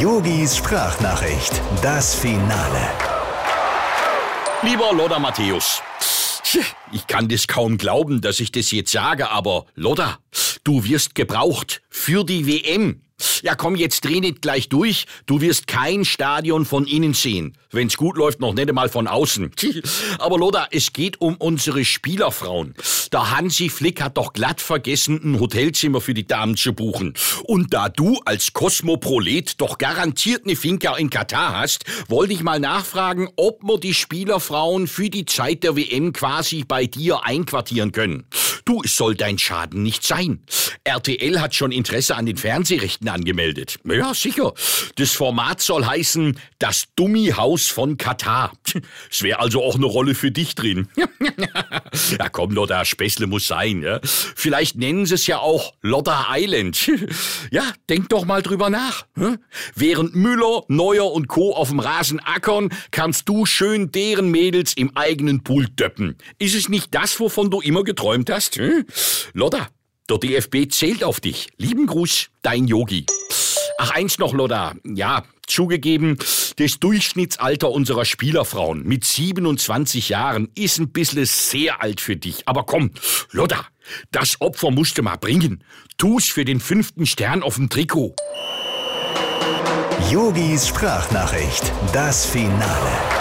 Yogis Sprachnachricht, das Finale. Lieber Lothar Matthäus, ich kann das kaum glauben, dass ich das jetzt sage, aber Lothar, du wirst gebraucht für die WM. Ja, komm, jetzt dreh nicht gleich durch. Du wirst kein Stadion von innen sehen. Wenn's gut läuft, noch nicht einmal von außen. Aber Loda, es geht um unsere Spielerfrauen. Der Hansi Flick hat doch glatt vergessen, ein Hotelzimmer für die Damen zu buchen. Und da du als Kosmoprolet doch garantiert eine Finca in Katar hast, wollte ich mal nachfragen, ob wir die Spielerfrauen für die Zeit der WM quasi bei dir einquartieren können. Du, es soll dein Schaden nicht sein. RTL hat schon Interesse an den Fernsehrechten angemeldet. Ja, sicher. Das Format soll heißen Das Dummi-Haus von Katar. Es wäre also auch eine Rolle für dich drin. ja, komm, Lotta, Späßle muss sein. Ja? Vielleicht nennen sie es ja auch Lotta Island. ja, denk doch mal drüber nach. Hm? Während Müller, Neuer und Co. auf dem Rasen ackern, kannst du schön deren Mädels im eigenen Pool döppen. Ist es nicht das, wovon du immer geträumt hast? Hm? Lotta, der DFB zählt auf dich. Lieben Gruß, dein Yogi. Ach, eins noch, Lotta. Ja, zugegeben, das Durchschnittsalter unserer Spielerfrauen mit 27 Jahren ist ein bisschen sehr alt für dich. Aber komm, Lotta, das Opfer musst du mal bringen. Tu's für den fünften Stern auf dem Trikot. Yogis Sprachnachricht, das Finale.